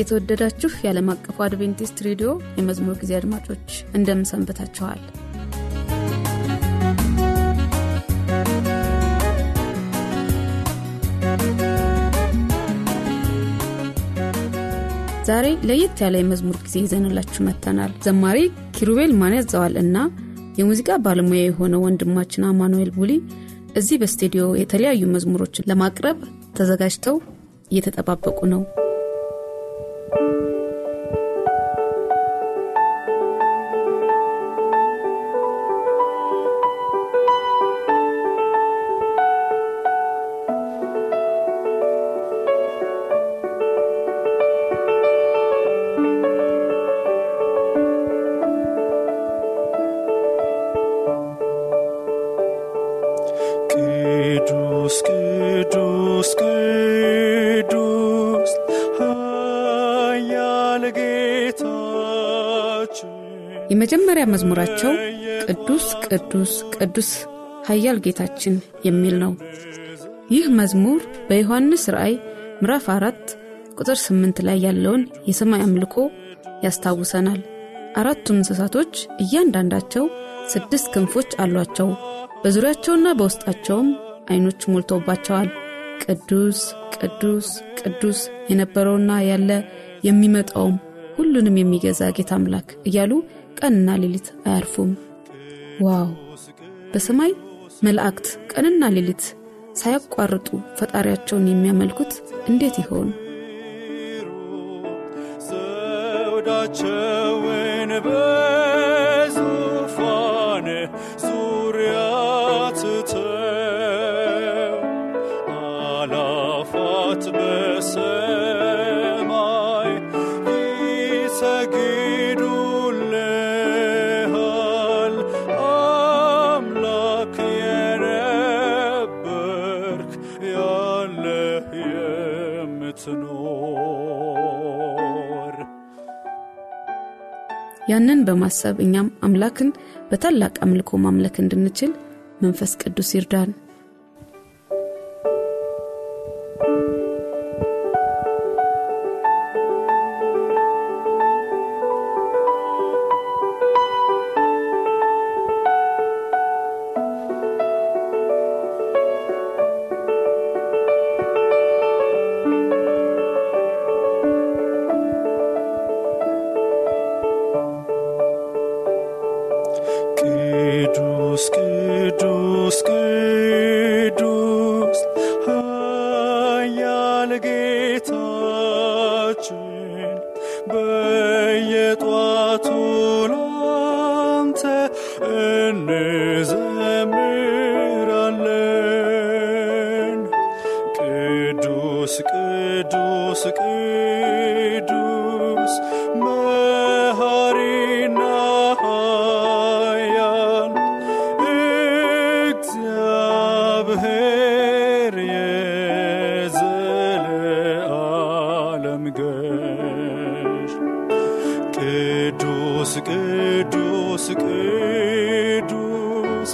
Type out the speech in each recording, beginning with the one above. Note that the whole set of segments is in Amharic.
የተወደዳችሁ የዓለም አቀፉ አድቬንቲስት ሬዲዮ የመዝሙር ጊዜ አድማጮች እንደምን ሰንብታችኋል? ዛሬ ለየት ያለ የመዝሙር ጊዜ ይዘንላችሁ መጥተናል። ዘማሪ ኪሩቤል ማን ያዘዋል እና የሙዚቃ ባለሙያ የሆነው ወንድማችን አማኑኤል ቡሊ እዚህ በስቱዲዮ የተለያዩ መዝሙሮችን ለማቅረብ ተዘጋጅተው እየተጠባበቁ ነው። መዝሙራቸው ቅዱስ ቅዱስ ቅዱስ ኃያል ጌታችን የሚል ነው። ይህ መዝሙር በዮሐንስ ራእይ ምዕራፍ አራት ቁጥር ስምንት ላይ ያለውን የሰማይ አምልኮ ያስታውሰናል። አራቱ እንስሳቶች እያንዳንዳቸው ስድስት ክንፎች አሏቸው። በዙሪያቸውና በውስጣቸውም አይኖች ሞልተውባቸዋል። ቅዱስ ቅዱስ ቅዱስ የነበረውና ያለ የሚመጣውም ሁሉንም የሚገዛ ጌታ አምላክ እያሉ ቀንና ሌሊት አያርፉም። ዋው! በሰማይ መላእክት ቀንና ሌሊት ሳያቋርጡ ፈጣሪያቸውን የሚያመልኩት እንዴት ይሆን? ዘውዳቸውን ያንን በማሰብ እኛም አምላክን በታላቅ አምልኮ ማምለክ እንድንችል መንፈስ ቅዱስ ይርዳን። ቅዱስ ቅዱስ ቅዱስ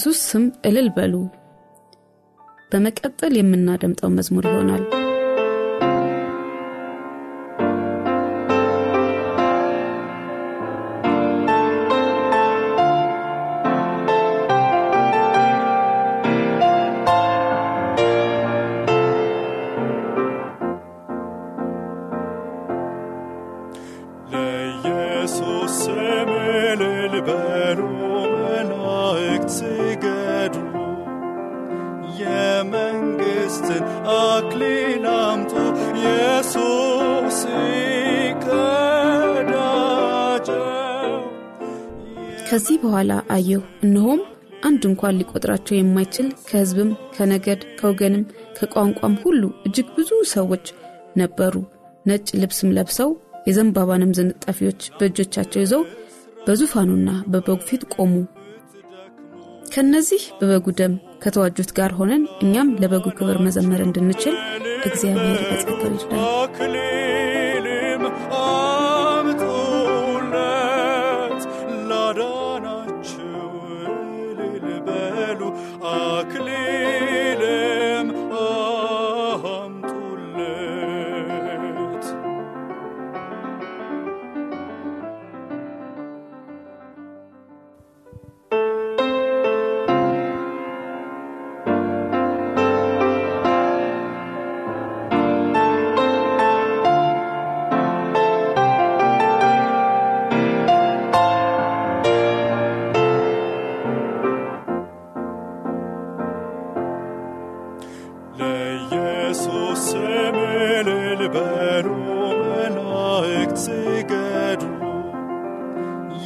ለኢየሱስ ስም እልል በሉ። በመቀጠል የምናደምጠው መዝሙር ይሆናል በኋላ አየሁ። እነሆም አንድ እንኳን ሊቆጥራቸው የማይችል ከሕዝብም ከነገድ ከወገንም ከቋንቋም ሁሉ እጅግ ብዙ ሰዎች ነበሩ። ነጭ ልብስም ለብሰው የዘንባባንም ዝንጣፊዎች በእጆቻቸው ይዘው በዙፋኑና በበጉ ፊት ቆሙ። ከነዚህ በበጉ ደም ከተዋጁት ጋር ሆነን እኛም ለበጉ ክብር መዘመር እንድንችል እግዚአብሔር በጸጋው ይርዳል መላእክት ስገዱ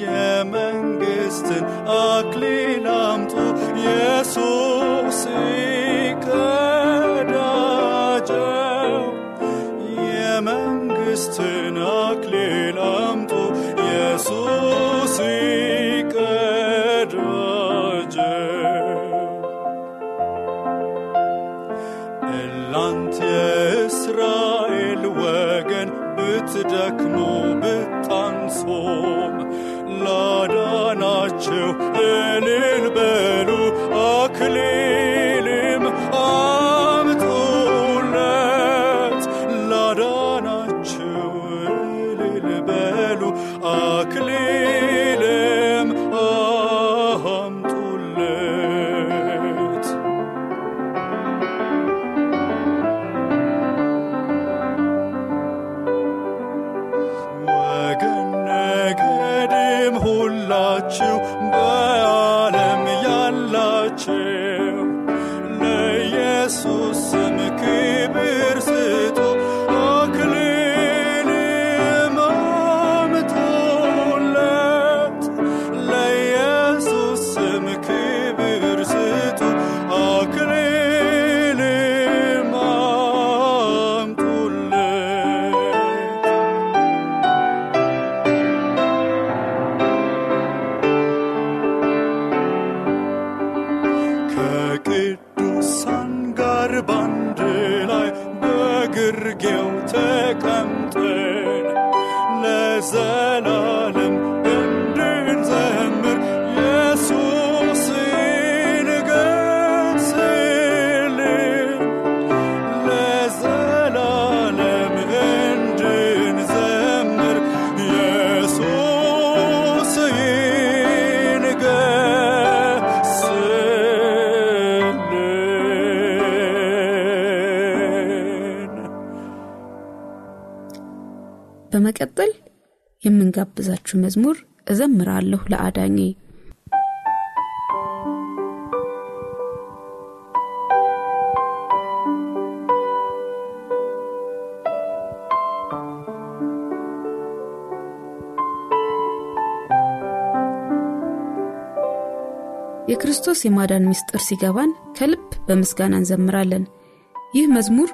የመንግሥትን አክሊል አምጡ። ኢየሱስ በምጋብዛችሁ መዝሙር እዘምራለሁ ለአዳኜ የክርስቶስ የማዳን ምስጢር ሲገባን ከልብ በምስጋና እንዘምራለን። ይህ መዝሙር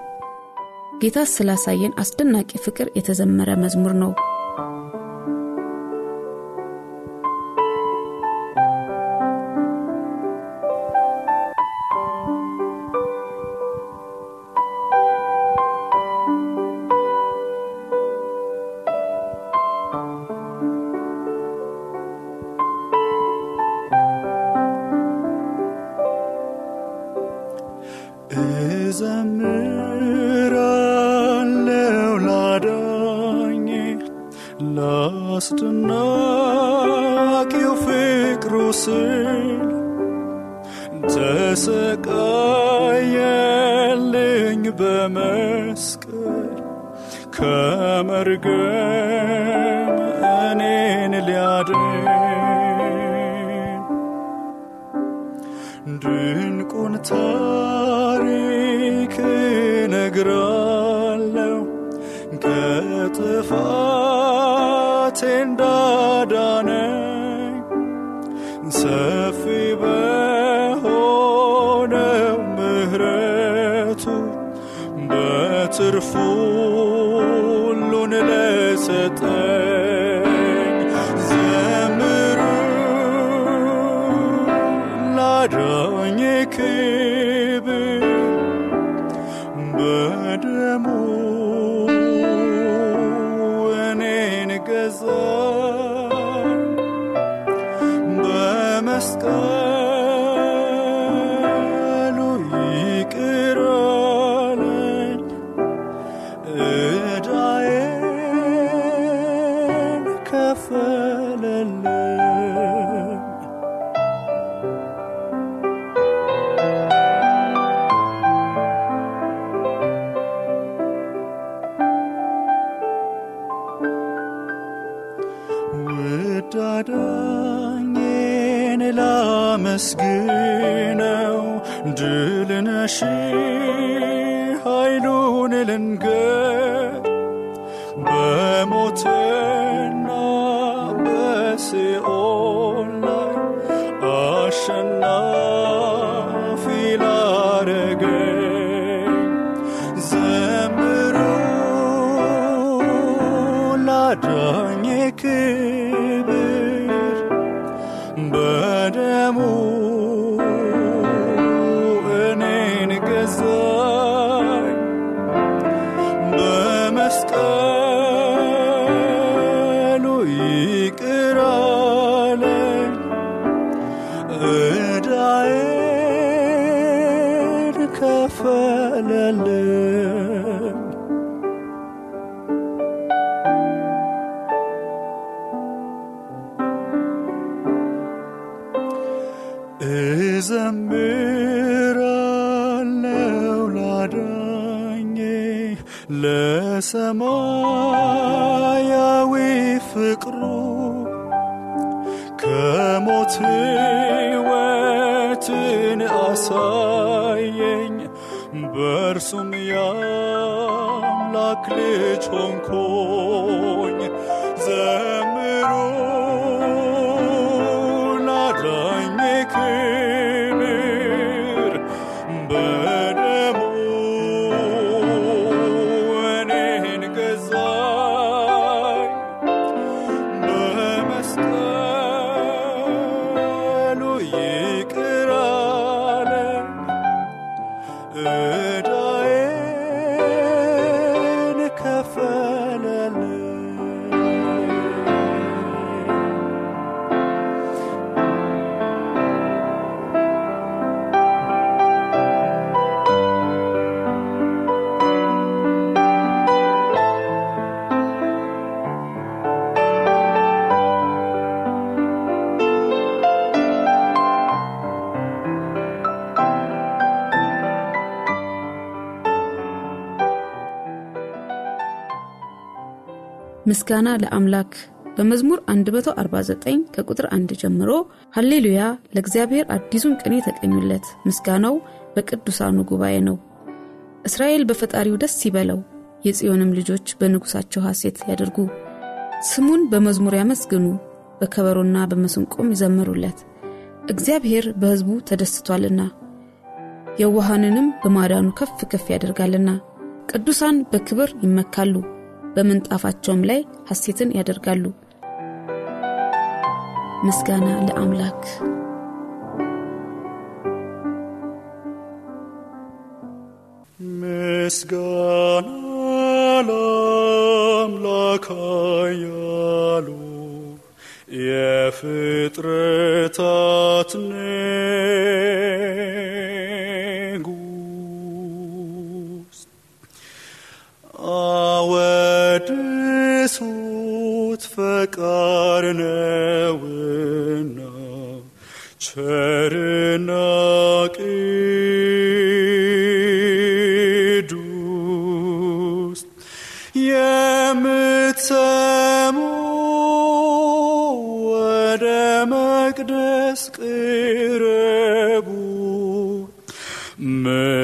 ጌታ ስላሳየን አስደናቂ ፍቅር የተዘመረ መዝሙር ነው። ድንቁን ታሪክ ነግራለው ከጥፋቴ እንዳዳነኝ ከፈለልኝ ውድ አዳኜን ላመስግነው ድል ላዳኝ ምስጋና ለአምላክ። በመዝሙር 149 ከቁጥር 1 ጀምሮ ሃሌሉያ! ለእግዚአብሔር አዲሱን ቅኔ ተቀኙለት ምስጋናው በቅዱሳኑ ጉባኤ ነው። እስራኤል በፈጣሪው ደስ ይበለው። የጽዮንም ልጆች በንጉሳቸው ሐሴት ያደርጉ ስሙን በመዝሙር ያመስግኑ። በከበሮና በመስንቆም ይዘምሩለት። እግዚአብሔር በሕዝቡ ተደስቷልና የዋሃንንም በማዳኑ ከፍ ከፍ ያደርጋልና ቅዱሳን በክብር ይመካሉ በምንጣፋቸውም ላይ ሐሴትን ያደርጋሉ። ምስጋና ለአምላክ። ምስጋና ለአምላክ ያሉ የፍጥረታት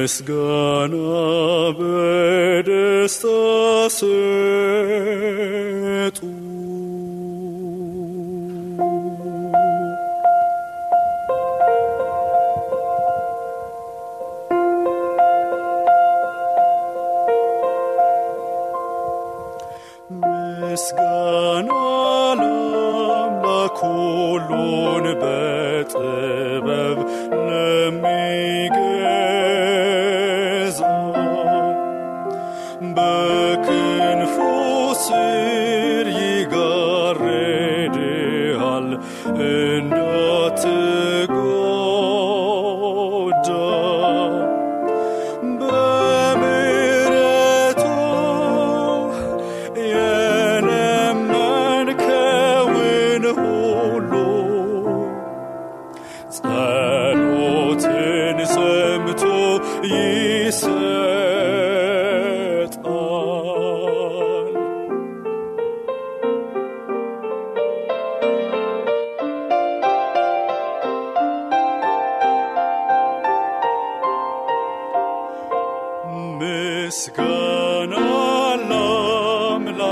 ምስጋና በደስታ ስጡ ምስጋና ለአምላክ ሁሉን በጥበብ ለሚገዛ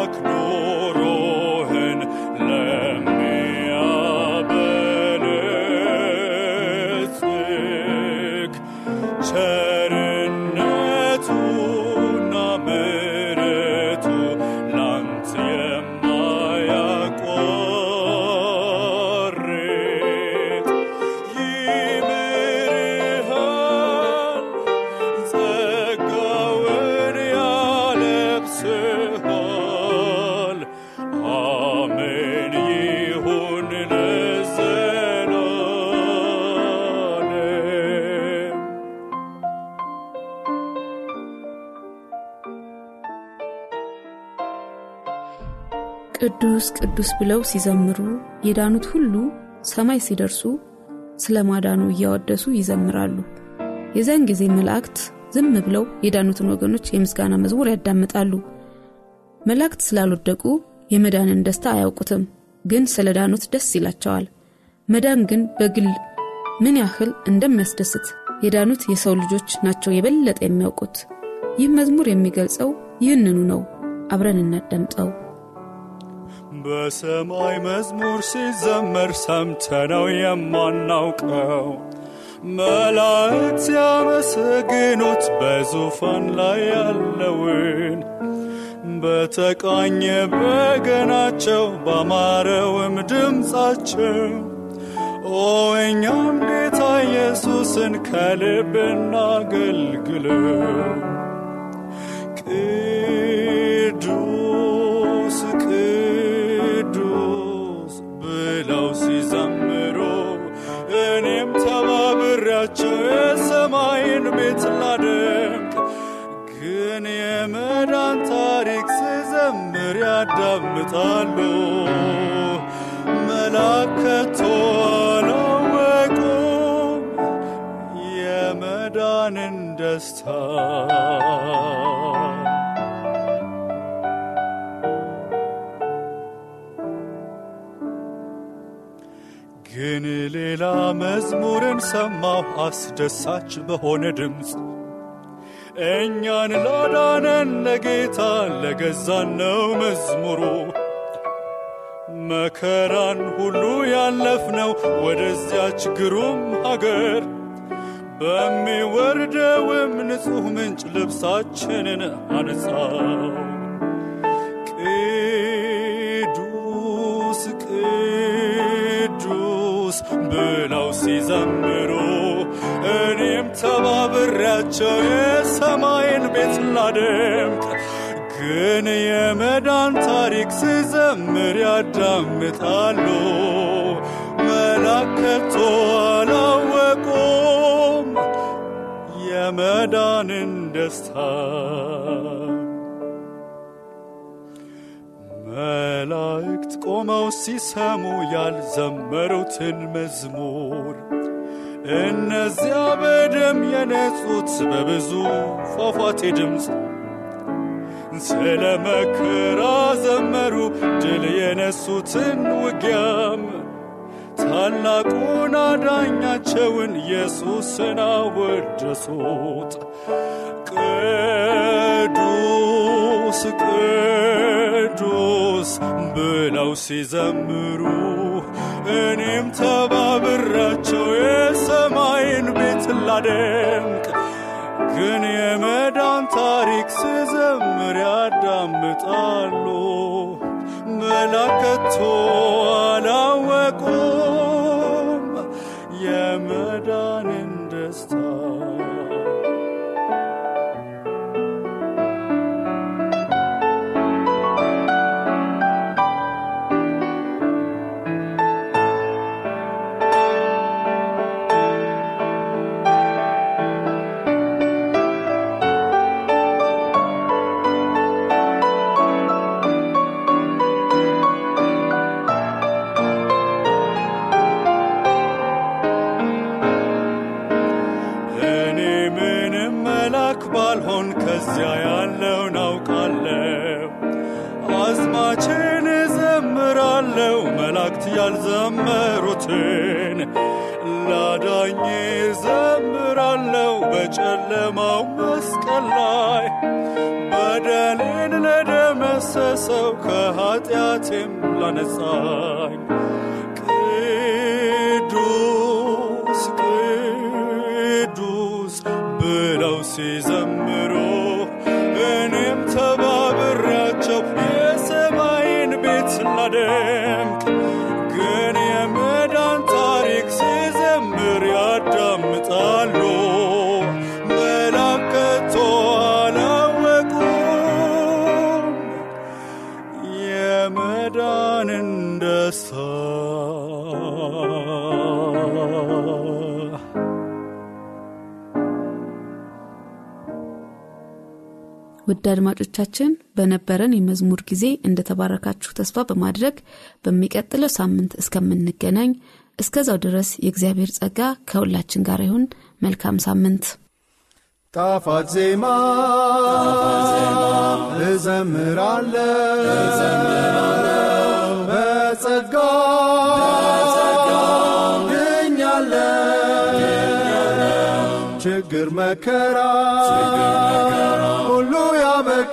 ለአምላክ ቅዱስ ብለው ሲዘምሩ የዳኑት ሁሉ ሰማይ ሲደርሱ ስለ ማዳኑ እያወደሱ ይዘምራሉ። የዚያን ጊዜ መላእክት ዝም ብለው የዳኑትን ወገኖች የምስጋና መዝሙር ያዳምጣሉ። መላእክት ስላልወደቁ የመዳንን ደስታ አያውቁትም ግን ስለ ዳኑት ደስ ይላቸዋል። መዳን ግን በግል ምን ያህል እንደሚያስደስት የዳኑት የሰው ልጆች ናቸው የበለጠ የሚያውቁት። ይህ መዝሙር የሚገልጸው ይህንኑ ነው። አብረን እናዳምጠው በሰማይ መዝሙር ሲዘመር ሰምተነው የማናውቀው። መላእክት ሲያመሰግኑት በዙፋን ላይ ያለውን። በተቃኘ በገናቸው ባማረውም ድምፃቸው። ኦ እኛም ጌታ ኢየሱስን ከልብ እናገልግለው ያዳምጣሉ መላከቶ አላወቁም የመዳንን ደስታ ግን ሌላ መዝሙርን ሰማሁ። አስደሳች በሆነ ድምፅ እኛን ላዳነን ለጌታ ለገዛን ነው መዝሙሩ መከራን ሁሉ ያለፍነው ወደዚያች ግሩም ሀገር በሚወርደውም ንጹሕ ምንጭ ልብሳችንን አነጻው። ቅዱስ ቅዱስ ብለው ሲዘምሩ እኔም ተባብሬያቸው የሰማይን ቤት ላደምቅ ግን የመዳን ታሪክ ስዘምር ያዳምጣሉ። መላከቶ አላወቁም የመዳንን ደስታ። መላእክት ቆመው ሲሰሙ ያልዘመሩትን መዝሙር እነዚያ በደም የነጹት በብዙ ፏፏቴ ድምፅ ስለ መከራ ዘመሩ ድል የነሱትን ውጊያም ታላቁን አዳኛቸውን ኢየሱስን አወደሱት። ቅዱስ ቅዱስ ብለው ሲዘምሩ እኔም ተባብራቸው የሰማይን ቤት ላደምቅ ግን የመዳን ታሪክ ስዘምር ያዳምጣሉ። መላከቶ አላወቁም ከዚያ ያለውን አውቃለሁ። አዝማችን እዘምራለሁ መላእክት ያልዘመሩትን ላዳኝ እዘምራለሁ በጨለማው መስቀል ላይ በደሌን ለደመሰሰው ከኃጢአቴም ላነጻኝ ቅዱስ ቅዱስ ብለው ሲዘምሩ ውድ አድማጮቻችን በነበረን የመዝሙር ጊዜ እንደተባረካችሁ ተስፋ በማድረግ በሚቀጥለው ሳምንት እስከምንገናኝ እስከዛው ድረስ የእግዚአብሔር ጸጋ ከሁላችን ጋር ይሁን። መልካም ሳምንት። ጣፋት ዜማ እዘምራለሁ። በጸጋ ችግር መከራ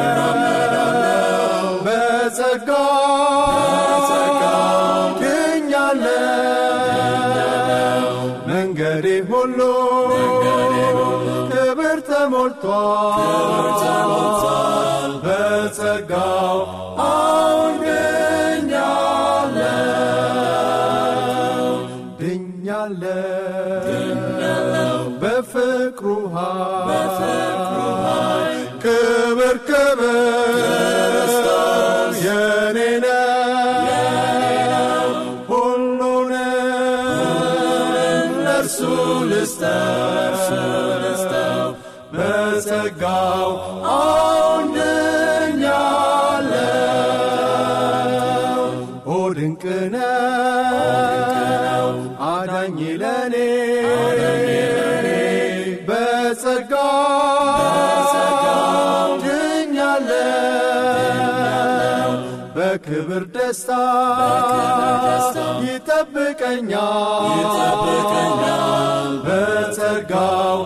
እራመዳለሁ በጸጋ ድኛለሁ መንገዴ ሁሉ ክብር ተሞልቷል ደስታ ይጠብቀኛል። በጸጋው